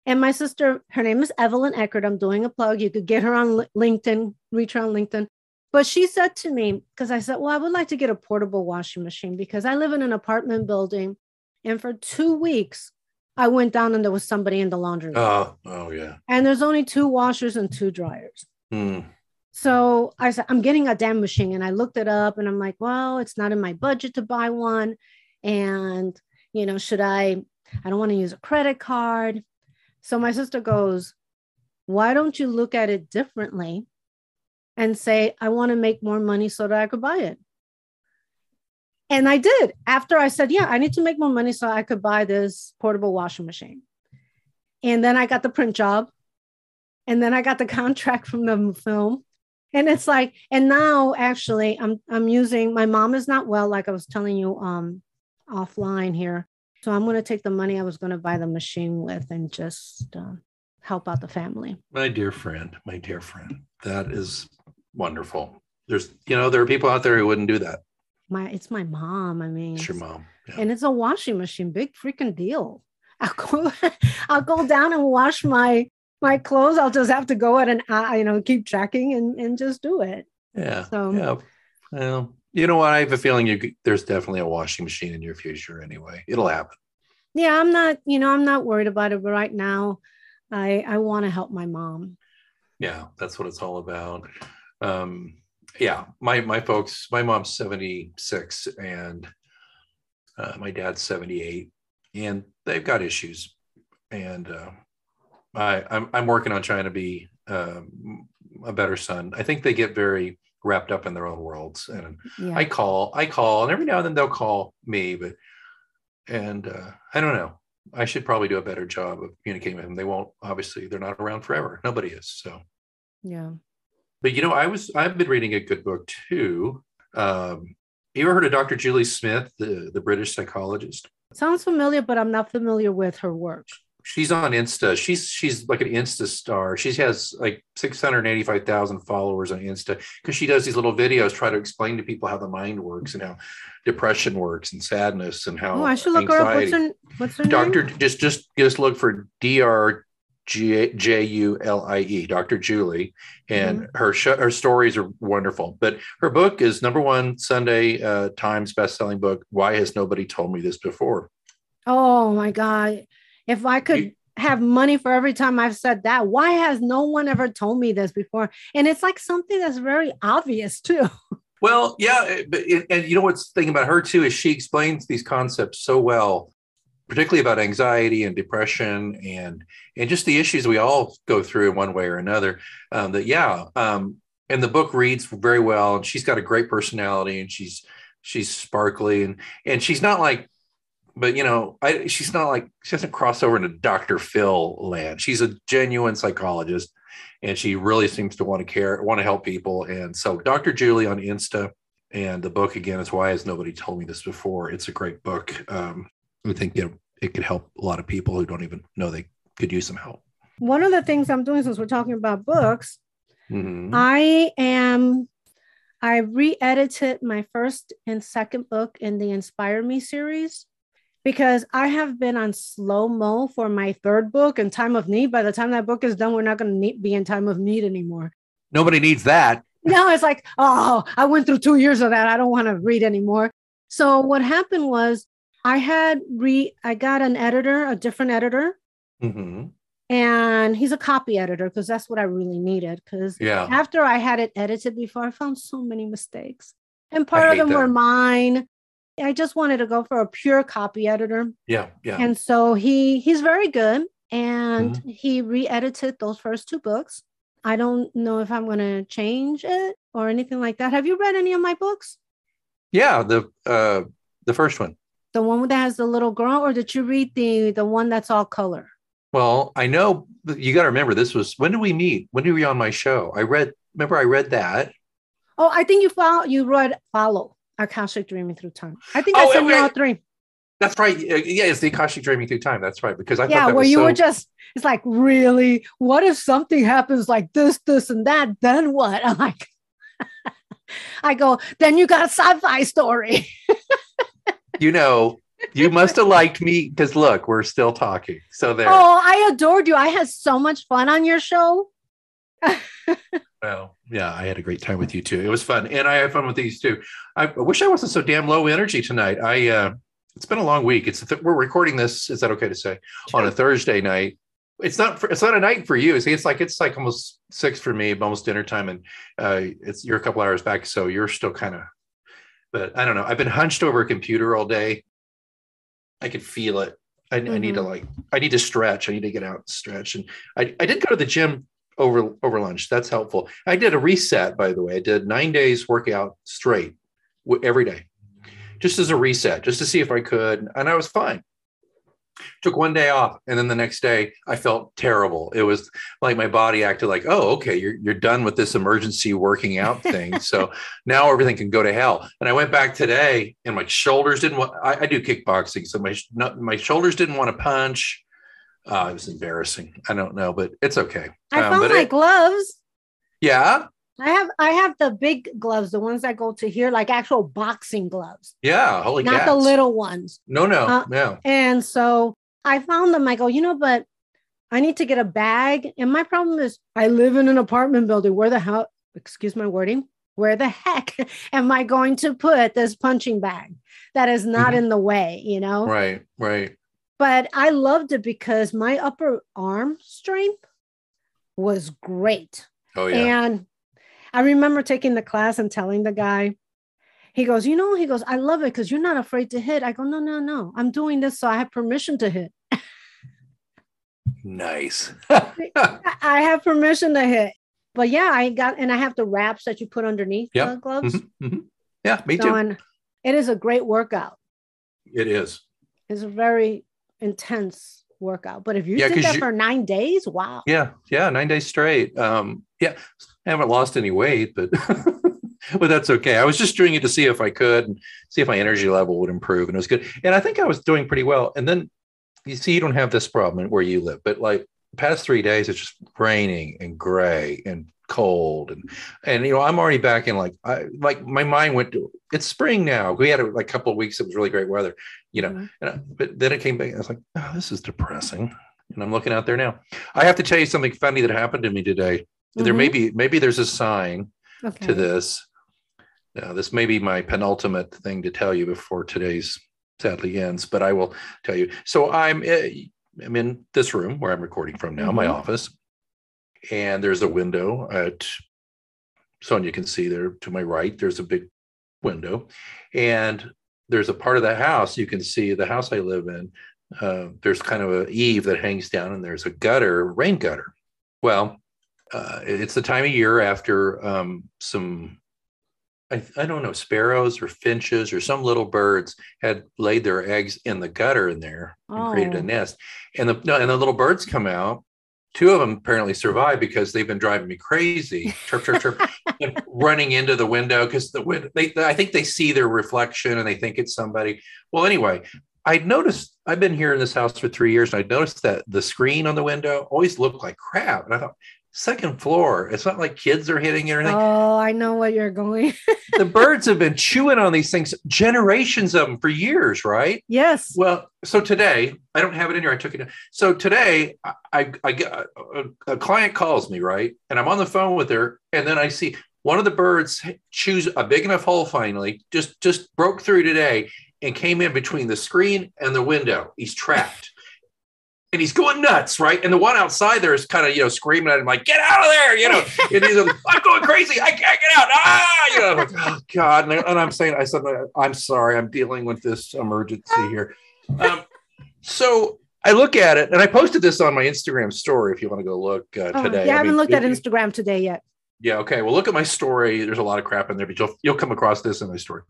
[SPEAKER 1] And my sister, her name is Evelyn Eckert. I'm doing a plug. You could get her on LinkedIn, reach her on LinkedIn. But she said to me, because I said, Well, I would like to get a portable washing machine because I live in an apartment building. And for two weeks, I went down and there was somebody in the laundry room.
[SPEAKER 2] Oh, oh yeah.
[SPEAKER 1] and there's only two washers and two dryers.
[SPEAKER 2] Hmm.
[SPEAKER 1] So I said, I'm getting a damn machine. And I looked it up and I'm like, well, it's not in my budget to buy one. And, you know, should I, I don't want to use a credit card. So my sister goes, why don't you look at it differently and say, I want to make more money so that I could buy it? And I did. After I said, yeah, I need to make more money so I could buy this portable washing machine. And then I got the print job. And then I got the contract from the film and it's like and now actually i'm i'm using my mom is not well like i was telling you um offline here so i'm going to take the money i was going to buy the machine with and just uh, help out the family
[SPEAKER 2] My dear friend, my dear friend, that is wonderful. There's, you know, there are people out there who wouldn't do that.
[SPEAKER 1] My it's my mom i mean
[SPEAKER 2] It's your mom. Yeah.
[SPEAKER 1] and it's a washing machine big freaking deal i'll go i'll go down and wash my my clothes i'll just have to go at an uh, you know keep tracking and and just do it
[SPEAKER 2] Yeah.
[SPEAKER 1] So-
[SPEAKER 2] yeah. Well, you know what? I have a feeling you there's definitely a washing machine in your future anyway. It'll happen.
[SPEAKER 1] yeah i'm not you know i'm not worried about it but right now i i want to help my mom
[SPEAKER 2] Yeah, that's what it's all about. Um, yeah, my my folks, my mom's 76 and uh, my dad's 78, and they've got issues. And uh, I, I'm I'm working on trying to be um, a better son. I think they get very wrapped up in their own worlds, and
[SPEAKER 1] yeah
[SPEAKER 2] I call, I call, and every now and then they'll call me, but and uh, I don't know. I should probably do a better job of communicating with them. They won't, obviously, they're not around forever. Nobody is. So,
[SPEAKER 1] yeah
[SPEAKER 2] but you know, I was, I've been reading a good book too. Um, you ever heard of Dr. Julie Smith, the, the British psychologist?
[SPEAKER 1] sounds familiar but i'm not familiar with her work
[SPEAKER 2] She's on Insta. She's she's like an Insta star. She has like 685,000 followers on Insta because she does these little videos try to explain to people how the mind works and how depression works and sadness and how
[SPEAKER 1] oh i should look her up what's
[SPEAKER 2] anxiety.
[SPEAKER 1] her what's her
[SPEAKER 2] Doctor,
[SPEAKER 1] name
[SPEAKER 2] just just just look for D J U L I E, Dr. Julie, and
[SPEAKER 1] Mm-hmm.
[SPEAKER 2] her sh- her stories are wonderful. But her book is number one Sunday uh, Times bestselling book. Why has nobody told me this before?
[SPEAKER 1] oh my god if i could
[SPEAKER 2] You-
[SPEAKER 1] have money for every time i've said that why has no one ever told me this before and it's like something that's very obvious too
[SPEAKER 2] Well, yeah, but and you know what's the thing about her too is she explains these concepts so well, particularly about anxiety and depression and and just the issues we all go through in one way or another. Um, that yeah, um, and the book reads very well, and she's got a great personality, and she's she's sparkly, and and she's not like. But you know, I, she's not like she doesn't cross over into Dr. Phil land. She's a genuine psychologist, and she really seems to want to care, want to help people. And so, Dr. Julie on Insta, and the book again is why has nobody told me this before. It's a great book. Um, I think it, it could help a lot of people who don't even know they could use some help.
[SPEAKER 1] one of the things i'm doing since we're talking about books
[SPEAKER 2] Mhm.
[SPEAKER 1] I am, I re edited my first and second book in the Inspire Me series because I have been on slow mo for my third book and Time of Need. By the time that book is done, we're not going to be in Time of Need anymore.
[SPEAKER 2] Nobody needs that.
[SPEAKER 1] no, it's like, oh, I went through two years of that. I don't want to read anymore. So what happened was I had re I got an editor, a different editor.
[SPEAKER 2] Mhm.
[SPEAKER 1] And he's a copy editor because that's what I really needed. Because
[SPEAKER 2] Yeah.
[SPEAKER 1] after I had it edited before, I found so many mistakes. And part of them were mine. I just wanted to go for a pure copy editor.
[SPEAKER 2] Yeah. Yeah.
[SPEAKER 1] And so he he's very good. And
[SPEAKER 2] Mm-hmm.
[SPEAKER 1] he re-edited those first two books. I don't know if I'm gonna change it or anything like that. Have you read any of my books?
[SPEAKER 2] yeah. The uh the first one.
[SPEAKER 1] The one that has the little girl, or did you read the the one that's all color?
[SPEAKER 2] Well, I know you got to remember this was when did we meet? When did we on my show? I read. Remember, I read that.
[SPEAKER 1] Oh, I think you follow you read follow Akashic Dreaming Through Time. I think
[SPEAKER 2] Oh,
[SPEAKER 1] I sent you all three.
[SPEAKER 2] That's right. Uh, Yeah, it's the Akashic Dreaming Through Time. That's right. Because I thought
[SPEAKER 1] yeah, where
[SPEAKER 2] was
[SPEAKER 1] you
[SPEAKER 2] so,
[SPEAKER 1] were just it's like, really? What if something happens like this, this, and that? Then what? I'm like, I go, then you got a sci-fi story.
[SPEAKER 2] you know, you must have liked me because look, we're still talking. So there.
[SPEAKER 1] Oh, I adored you. I had so much fun on your show.
[SPEAKER 2] Well, yeah, I had a great time with you too. It was fun, and I had fun with these too. I wish I wasn't so damn low energy tonight. I uh, it's been a long week. It's we're recording this. Is that okay to say on a Thursday night? It's not. For, it's not a night for you. See, it's like it's like almost six for me, almost dinner time, and uh, it's you're a couple hours back, so you're still kind of. But I don't know. I've been hunched over a computer all day. I can feel it. I, I need to mm-hmm. like. I need to stretch. I need to get out and stretch. And I, I did go to the gym over over lunch. That's helpful. I did a reset, by the way. I did nine days workout straight every day, just as a reset, just to see if I could, and I was fine. Took one day off, and then the next day I felt terrible. It was like my body acted like, "Oh, okay, you're you're done with this emergency working out thing, so now everything can go to hell." And I went back today, and my shoulders didn't want. I, I do kickboxing, so my not, my shoulders didn't want to punch. Uh, it was embarrassing. I don't know, but it's okay.
[SPEAKER 1] I
[SPEAKER 2] Um,
[SPEAKER 1] found my
[SPEAKER 2] it-
[SPEAKER 1] gloves.
[SPEAKER 2] yeah,
[SPEAKER 1] I have I have the big gloves, the ones that go to here, like actual boxing gloves,
[SPEAKER 2] yeah. Holy
[SPEAKER 1] not the little ones.
[SPEAKER 2] No, no,
[SPEAKER 1] Uh,
[SPEAKER 2] no.
[SPEAKER 1] And so I found them. I go, you know, but I need to get a bag. And my problem is I live in an apartment building. Where the hell, excuse my wording, where the heck am I going to put this punching bag that is not
[SPEAKER 2] Mhm.
[SPEAKER 1] in the way, you know?
[SPEAKER 2] Right, right.
[SPEAKER 1] But I loved it because my upper arm strength was great.
[SPEAKER 2] Oh yeah.
[SPEAKER 1] And I remember taking the class and telling the guy, he goes, you know, he goes, I love it because you're not afraid to hit. I go, no, no, no. I'm doing this so I have permission to hit.
[SPEAKER 2] nice.
[SPEAKER 1] I have permission to hit. But yeah, I got, and I have the wraps that you put underneath
[SPEAKER 2] Yep.
[SPEAKER 1] the gloves.
[SPEAKER 2] Mhm, mhm. Yeah, me
[SPEAKER 1] So,
[SPEAKER 2] too.
[SPEAKER 1] it is a great workout.
[SPEAKER 2] It is.
[SPEAKER 1] It's a very intense workout. But if you
[SPEAKER 2] Yeah,
[SPEAKER 1] did that
[SPEAKER 2] you-
[SPEAKER 1] for nine days, wow.
[SPEAKER 2] Yeah, yeah. Nine days straight. Um, yeah, I haven't lost any weight, but but that's okay. I was just doing it to see if I could and see if my energy level would improve, and it was good. And I think I was doing pretty well. And then you see, you don't have this problem where you live, but like the past three days, it's just raining and gray and cold and and you know i'm already back in like i like my mind went to it's spring now we had like a like couple of weeks it was really great weather you know
[SPEAKER 1] Mhm.
[SPEAKER 2] and I, but then it came back i was like oh this is depressing and i'm looking out there now i have to tell you something funny that happened to me today there may be maybe there's a sign
[SPEAKER 1] Okay.
[SPEAKER 2] to this now this may be my penultimate thing to tell you before today's sadly ends but i will tell you so i'm uh, i'm in this room where i'm recording from now my
[SPEAKER 1] Mhm.
[SPEAKER 2] office and there's a window at sonia can see there to my right there's a big window and there's a part of the house you can see the house i live in uh, there's kind of a eave that hangs down and there's a gutter rain gutter well uh, it's the time of year after um, some I, I don't know sparrows or finches or some little birds had laid their eggs in the gutter in there and created a
[SPEAKER 1] Oh.
[SPEAKER 2] nest. And the no, and the little birds come out. Two of them apparently survived because they've been driving me crazy. Chirp chirp chirp. Running into the window because the window they i think they see their reflection and they think it's somebody. Well anyway i noticed i've been here in this house for three years and i noticed that the screen on the window always looked like crap. And i thought second floor it's not like kids are hitting it or anything
[SPEAKER 1] Oh, I know what you're going.
[SPEAKER 2] the birds have been chewing on these things generations of them for years right
[SPEAKER 1] yes.
[SPEAKER 2] well, so today I don't have it in here. I took it. So today I, I, I get a, a client calls me right, and I'm on the phone with her, and then I see One of the birds chews a big enough hole finally, just just broke through today and came in between the screen and the window. He's trapped. And he's going nuts, right? And the one outside there is kind of, you know, screaming at him like, "Get out of there!" You know, and he's like, "I'm going crazy! I can't get out!" Ah, you know, like, oh God! And, I, and I'm saying, I said, "I'm sorry, I'm dealing with this emergency here." Um, so I look at it, and I posted this on my Instagram story. If you want to go look uh,
[SPEAKER 1] Oh,
[SPEAKER 2] today,
[SPEAKER 1] yeah, I
[SPEAKER 2] I
[SPEAKER 1] haven't
[SPEAKER 2] mean,
[SPEAKER 1] looked at Instagram today yet.
[SPEAKER 2] yeah, okay. Well, look at my story. There's a lot of crap in there, but you'll you'll come across this in my story.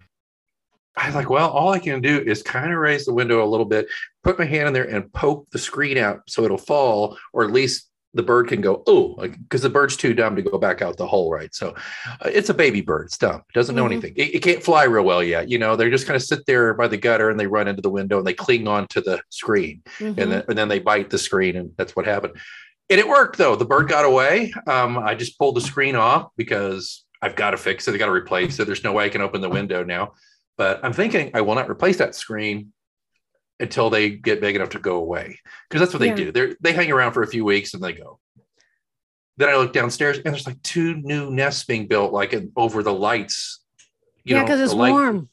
[SPEAKER 2] I was like, well, all I can do is kind of raise the window a little bit, put my hand in there and poke the screen out so it'll fall, or at least the bird can go, oh, because the bird's too dumb to go back out the hole, right? So uh, it's a baby bird. It's dumb. It doesn't know
[SPEAKER 1] Mhm.
[SPEAKER 2] anything. It, it can't fly real well yet. You know, they're just kind of sit there by the gutter and they run into the window and they cling on to the screen
[SPEAKER 1] Mhm.
[SPEAKER 2] and then, and then they bite the screen and that's what happened and it worked though the bird got away um, i just pulled the screen off because i've got to fix it i got to replace it there's no way i can open the window now but i'm thinking i will not replace that screen until they get big enough to go away because that's what they do they they hang around for a few weeks and they go then i look downstairs and there's like two new nests being built like in, over the lights you
[SPEAKER 1] yeah, because it's
[SPEAKER 2] light-
[SPEAKER 1] warm.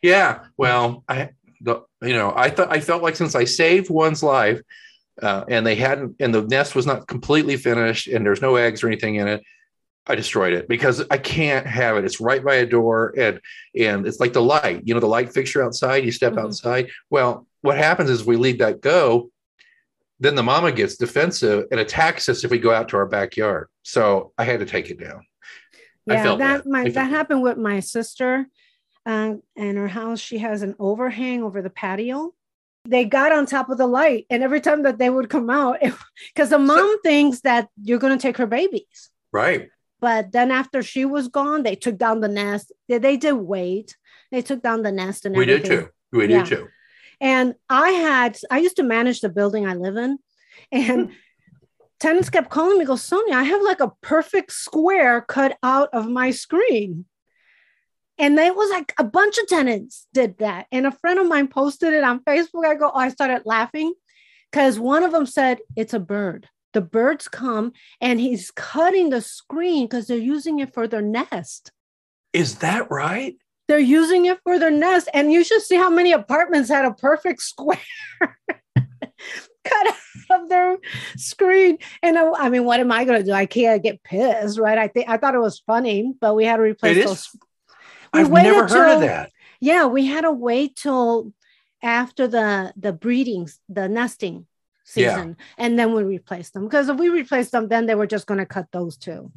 [SPEAKER 2] yeah, well, I the you know I thought I felt like since I saved one's life, uh, and they hadn't, and the nest was not completely finished, and there's no eggs or anything in it. I destroyed it because I can't have it. It's right by a door, and and it's like the light, you know, the light fixture outside. You step
[SPEAKER 1] Mhm.
[SPEAKER 2] outside. Well, what happens is we leave that go. Then the mama gets defensive and attacks us if we go out to our backyard. So I had to take it down.
[SPEAKER 1] Yeah, that
[SPEAKER 2] that.
[SPEAKER 1] my that happened with my sister. Uh, and her house, she has an overhang over the patio. They got on top of the light, and every time that they would come out, because the mom thinks that you're going to take her babies.
[SPEAKER 2] Right.
[SPEAKER 1] But then after she was gone, they took down the nest. They, they did wait. They took down the nest and
[SPEAKER 2] We did too. We
[SPEAKER 1] Yeah.
[SPEAKER 2] did too.
[SPEAKER 1] And I had, I used to manage the building I live in. And hmm. tenants kept calling me, go, Sonia, I have like a perfect square cut out of my screen. And it was like a bunch of tenants did that. And a friend of mine posted it on Facebook. I go, oh, I started laughing because one of them said, it's a bird. The birds come and he's cutting the screen because they're using it for their nest.
[SPEAKER 2] Is that right?
[SPEAKER 1] They're using it for their nest. And you should see how many apartments had a perfect square cut out of their screen. And I, I mean, what am I going to do? I can't get pissed, right? I think I thought it was funny, but we had to replace
[SPEAKER 2] It
[SPEAKER 1] those.
[SPEAKER 2] is. I've never heard
[SPEAKER 1] till-
[SPEAKER 2] of that.
[SPEAKER 1] Yeah, we had to wait till after the the breedings, the nesting
[SPEAKER 2] Yeah.
[SPEAKER 1] season, and then we replace them. Because if we replace them, then they were just going to cut those too.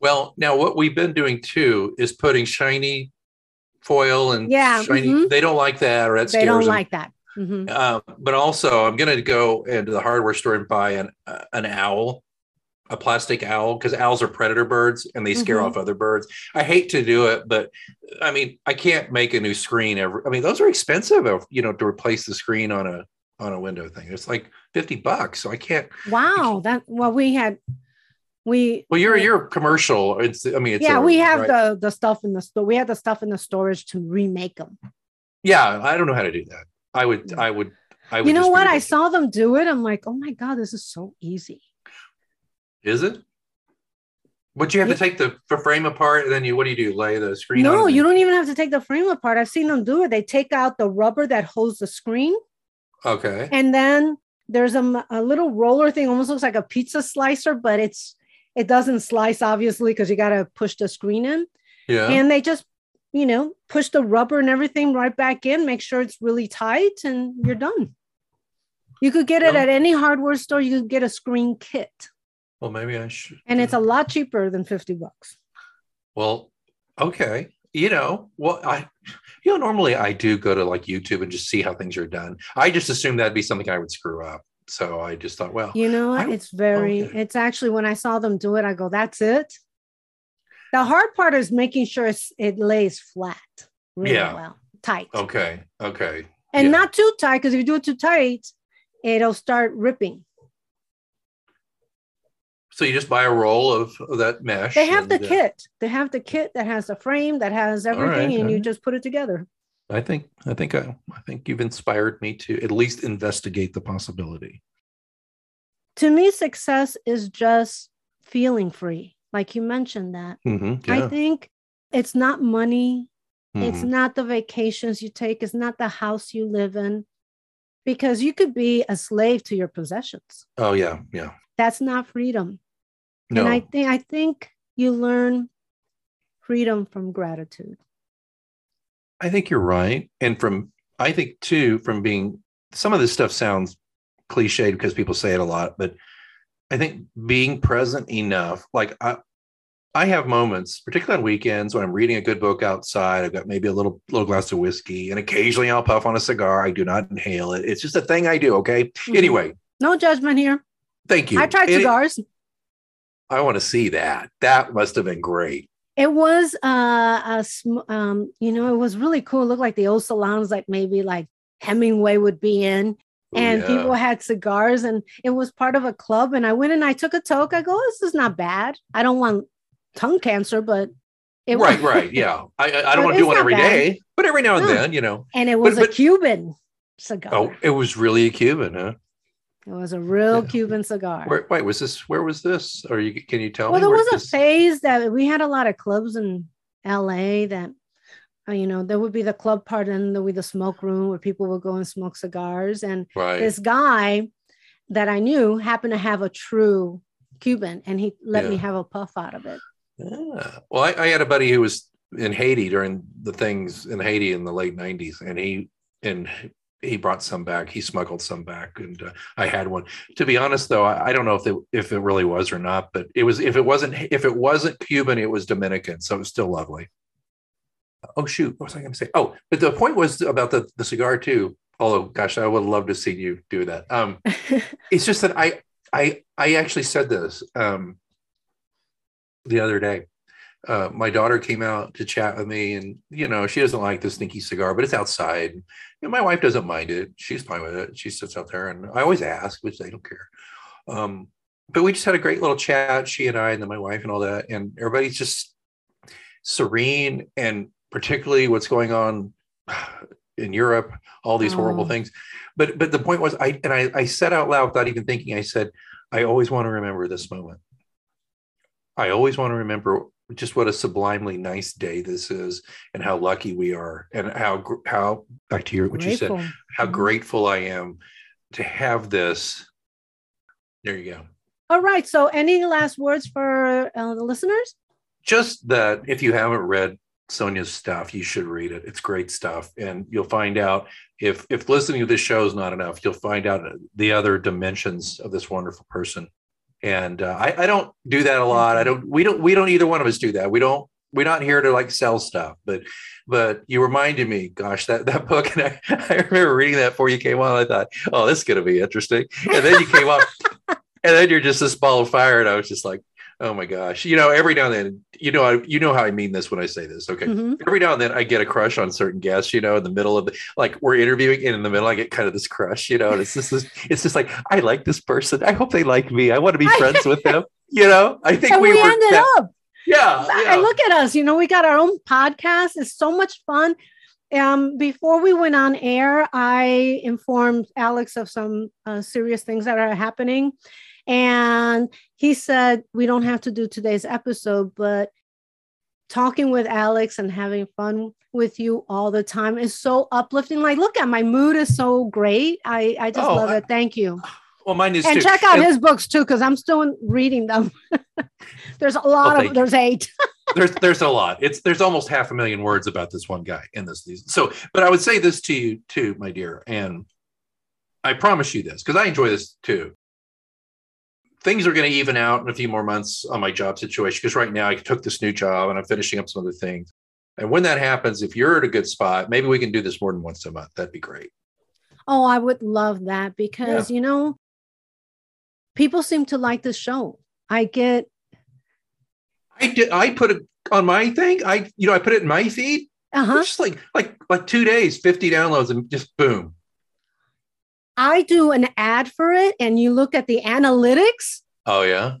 [SPEAKER 2] Well, now what we've been doing too is putting shiny foil and
[SPEAKER 1] Yeah,
[SPEAKER 2] shiny.
[SPEAKER 1] mhm.
[SPEAKER 2] They don't like that, or that
[SPEAKER 1] They don't
[SPEAKER 2] them.
[SPEAKER 1] like that. Mhm.
[SPEAKER 2] Uh, but also, I'm going to go into the hardware store and buy an uh, an owl, a plastic owl, because owls are predator birds and they scare
[SPEAKER 1] Mhm.
[SPEAKER 2] off other birds. I hate to do it, but I mean, I can't make a new screen every. I mean, those are expensive, you know, to replace the screen on a on a window thing. It's like fifty bucks, so I can't.
[SPEAKER 1] Wow, that well, we had we
[SPEAKER 2] Well, you're you're commercial. It's I mean, it's
[SPEAKER 1] yeah,
[SPEAKER 2] a-
[SPEAKER 1] we have
[SPEAKER 2] right.
[SPEAKER 1] the the stuff in the store. We had the stuff in the storage to remake them.
[SPEAKER 2] Yeah, I don't know how to do that. I would, I would, I would.
[SPEAKER 1] You know what? I saw them do it. I'm like, oh my god, this is so easy.
[SPEAKER 2] Is it? But you have to take the frame apart, and then you what do you do? Lay the screen?
[SPEAKER 1] No, you don't even have to take the frame apart. I've seen them do it. They take out the rubber that holds the screen,
[SPEAKER 2] Okay.
[SPEAKER 1] and then there's a, a little roller thing, almost looks like a pizza slicer, but it's it doesn't slice obviously because you got to push the screen in,
[SPEAKER 2] Yeah.
[SPEAKER 1] and they just you know push the rubber and everything right back in, make sure it's really tight, and you're done. You could get it at any hardware store. You could get a screen kit,
[SPEAKER 2] well, maybe I should.
[SPEAKER 1] and it's a lot cheaper than fifty bucks.
[SPEAKER 2] Well, okay. You know, well, I, you know, normally I do go to like YouTube and just see how things are done. I just assumed that'd be something I would screw up. So I just thought, well,
[SPEAKER 1] You know.
[SPEAKER 2] I-
[SPEAKER 1] it's very,
[SPEAKER 2] okay.
[SPEAKER 1] it's actually when I saw them do it, I go, that's it. The hard part is making sure it's, it lays flat really
[SPEAKER 2] Yeah.
[SPEAKER 1] well, tight,
[SPEAKER 2] okay, okay.
[SPEAKER 1] and
[SPEAKER 2] yeah.
[SPEAKER 1] not too tight because if you do it too tight, it'll start ripping.
[SPEAKER 2] So you just buy a roll of, of that mesh.
[SPEAKER 1] They have the
[SPEAKER 2] uh,
[SPEAKER 1] kit. They have the kit that has the frame that has
[SPEAKER 2] right,
[SPEAKER 1] everything, and you
[SPEAKER 2] right.
[SPEAKER 1] just put it together.
[SPEAKER 2] I think, I think, I, I think you've inspired me to at least investigate the possibility.
[SPEAKER 1] To me, success is just feeling free. like you mentioned that.
[SPEAKER 2] Mhm,
[SPEAKER 1] I think it's not money, it's
[SPEAKER 2] Mhm.
[SPEAKER 1] not the vacations you take, it's not the house you live in, because you could be a slave to your possessions.
[SPEAKER 2] Oh yeah, yeah.
[SPEAKER 1] That's not freedom.
[SPEAKER 2] No,
[SPEAKER 1] And I think I think you learn freedom from gratitude.
[SPEAKER 2] I think you're right. And from I think too, from being some of this stuff sounds cliched because people say it a lot, but I think being present enough, like I I have moments, particularly on weekends when I'm reading a good book outside. I've got maybe a little little glass of whiskey, and occasionally I'll puff on a cigar. I do not inhale it. It's just a thing I do. Okay.
[SPEAKER 1] Mhm.
[SPEAKER 2] Anyway,
[SPEAKER 1] No judgment here.
[SPEAKER 2] thank you.
[SPEAKER 1] I tried
[SPEAKER 2] And it-
[SPEAKER 1] cigars.
[SPEAKER 2] I want to see that. That must have been great.
[SPEAKER 1] It was uh a sm- um you know it was really cool. It looked like the old salons like maybe like Hemingway would be in and
[SPEAKER 2] yeah.
[SPEAKER 1] people had cigars and it was part of a club and I went and I took a toke. I go, this is not bad. I don't want tongue cancer, but it
[SPEAKER 2] right,
[SPEAKER 1] was,
[SPEAKER 2] right. Right. Yeah. I, I don't want to do one every
[SPEAKER 1] bad.
[SPEAKER 2] day, but every now and
[SPEAKER 1] No.
[SPEAKER 2] then, you know.
[SPEAKER 1] And it was
[SPEAKER 2] but-
[SPEAKER 1] a Cuban cigar.
[SPEAKER 2] Oh, it was really a Cuban, huh?
[SPEAKER 1] It was a real
[SPEAKER 2] Yeah.
[SPEAKER 1] Cuban cigar.
[SPEAKER 2] Where, wait, was this? Where was this? Or you can you tell
[SPEAKER 1] well,
[SPEAKER 2] me?
[SPEAKER 1] Well,
[SPEAKER 2] there
[SPEAKER 1] was a
[SPEAKER 2] this-
[SPEAKER 1] phase that we had a lot of clubs in LA that, uh, you know, there would be the club part and there would be the smoke room where people would go and smoke cigars. And
[SPEAKER 2] right.
[SPEAKER 1] this guy that I knew happened to have a true Cuban and he let me have a puff out of it.
[SPEAKER 2] Yeah. Well, I, I had a buddy who was in Haiti during the things in Haiti in the late '90s, and he and he brought some back. He smuggled some back, and uh, I had one. To be honest, though, I, I don't know if it, if it really was or not, but it was. If it wasn't, if it wasn't Cuban, it was Dominican, so it was still lovely. Oh shoot, what was I going to say? Oh, but the point was about the the cigar too. Although, gosh, I would love to see you do that. Um, it's just that I I I actually said this um, the other day. Uh, my daughter came out to chat with me, and you know she doesn't like the stinky cigar, but it's outside. You know, my wife doesn't mind it; she's fine with it. She sits out there, and I always ask, which they don't care. Um, but we just had a great little chat, she and I, and then my wife and all that, and everybody's just serene, and particularly what's going on in Europe, all these horrible
[SPEAKER 1] Oh.
[SPEAKER 2] things. But but the point was, I and I, I said out loud without even thinking, I said, I always want to remember this moment. I always want to remember just what a sublimely nice day this is, and how lucky we are, and how how back to your what you said,
[SPEAKER 1] Grateful.
[SPEAKER 2] how
[SPEAKER 1] Mhm.
[SPEAKER 2] grateful I am to have this. There you go.
[SPEAKER 1] All right. So, any last words for uh, the listeners?
[SPEAKER 2] Just that if you haven't read Sonia's stuff, you should read it. It's great stuff, and you'll find out if if listening to this show is not enough, you'll find out the other dimensions of this wonderful person. And uh, I, I don't do that a lot. I don't. We don't. We don't. Either one of us do that. We don't. We're not here to like sell stuff. But but you reminded me. Gosh, that that book, and I, I remember reading that before you came on. I thought, oh, this is going to be interesting. And then you came up, and then you're just this ball of fire, and I was just like, oh my gosh. You know, every now and then, you know, I, you know how I mean this when I say this. Okay
[SPEAKER 1] Mhm.
[SPEAKER 2] every now and then I get a crush on certain guests, you know, in the middle of the like we're interviewing and in the middle I get kind of this crush, you know, and it's just this, it's just like I like this person. I hope they like me. I want to be friends with them. You know, I think
[SPEAKER 1] we,
[SPEAKER 2] we, were
[SPEAKER 1] ended
[SPEAKER 2] that-
[SPEAKER 1] up.
[SPEAKER 2] yeah, yeah.
[SPEAKER 1] And look at us. You know, we got our own podcast. It's so much fun. Um, before we went on air, I informed Alex of some uh, serious things that are happening. And he said, We don't have to do today's episode, but talking with Alex and having fun with you all the time is so uplifting. Like, look at my mood is so great. I, I just
[SPEAKER 2] Oh,
[SPEAKER 1] love it. Thank you.
[SPEAKER 2] well, mine is
[SPEAKER 1] And
[SPEAKER 2] too.
[SPEAKER 1] check out
[SPEAKER 2] And
[SPEAKER 1] his books too, because I'm still reading them. there's a lot
[SPEAKER 2] thank
[SPEAKER 1] of there's eight.
[SPEAKER 2] there's there's a lot. It's there's almost half a million words about this one guy in this season. So, but I would say this to you too, my dear, and I promise you this because I enjoy this too. Things are going to even out in a few more months on my job situation because right now I took this new job and I'm finishing up some other things. And when that happens, if you're at a good spot, maybe we can do this more than once a month. That'd be great.
[SPEAKER 1] Oh, I would love that because you know, people seem to like the show. I get
[SPEAKER 2] I did. I put it on my thing. I you know I put it in my feed.
[SPEAKER 1] uh-huh.
[SPEAKER 2] It's just like like like two days, fifty downloads, and just boom.
[SPEAKER 1] I do an ad for it and you look at the analytics
[SPEAKER 2] Oh yeah.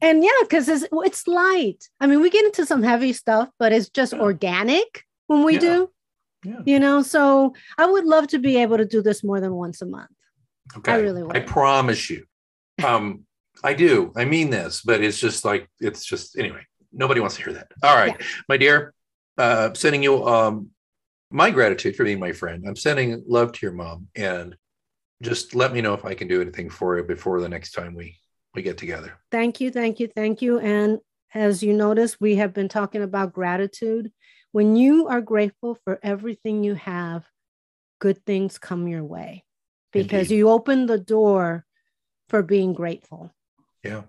[SPEAKER 1] and yeah, because it's it's light. I mean, we get into some heavy stuff, but it's just
[SPEAKER 2] Yeah.
[SPEAKER 1] organic when we
[SPEAKER 2] Yeah.
[SPEAKER 1] do,
[SPEAKER 2] Yeah.
[SPEAKER 1] you know. So I would love to be able to do this more than once a month.
[SPEAKER 2] Okay.
[SPEAKER 1] I really
[SPEAKER 2] want.
[SPEAKER 1] I
[SPEAKER 2] promise you. Um, I do. I mean this, but it's just like it's just anyway. Nobody wants to hear that. All right, my dear, uh, sending you um, my gratitude for being my friend. I'm sending love to your mom, and just let me know if I can do anything for you before the next time we we get together.
[SPEAKER 1] Thank you, thank you, thank you. And as you notice, we have been talking about gratitude. When you are grateful for everything you have, good things come your way because Indeed. you open the door for being grateful.
[SPEAKER 2] Yeah.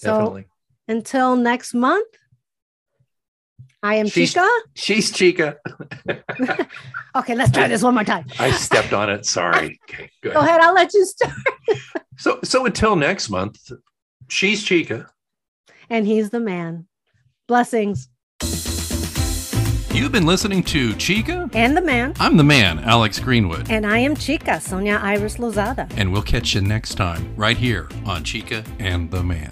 [SPEAKER 1] Definitely. So until next month, I am
[SPEAKER 2] she's,
[SPEAKER 1] Chica.
[SPEAKER 2] She's Chica.
[SPEAKER 1] okay, let's try this one more time.
[SPEAKER 2] I stepped on it. Sorry. Okay,
[SPEAKER 1] go ahead. Go ahead. I'll let you start.
[SPEAKER 2] so, so until next month, she's Chica,
[SPEAKER 1] and he's the man. Blessings.
[SPEAKER 3] You've been listening to Chica
[SPEAKER 1] and the man.
[SPEAKER 3] I'm the man, Alex Greenwood.
[SPEAKER 1] And I am Chica, Sonia Iris Lozada.
[SPEAKER 3] And we'll catch you next time, right here on Chica and the Man.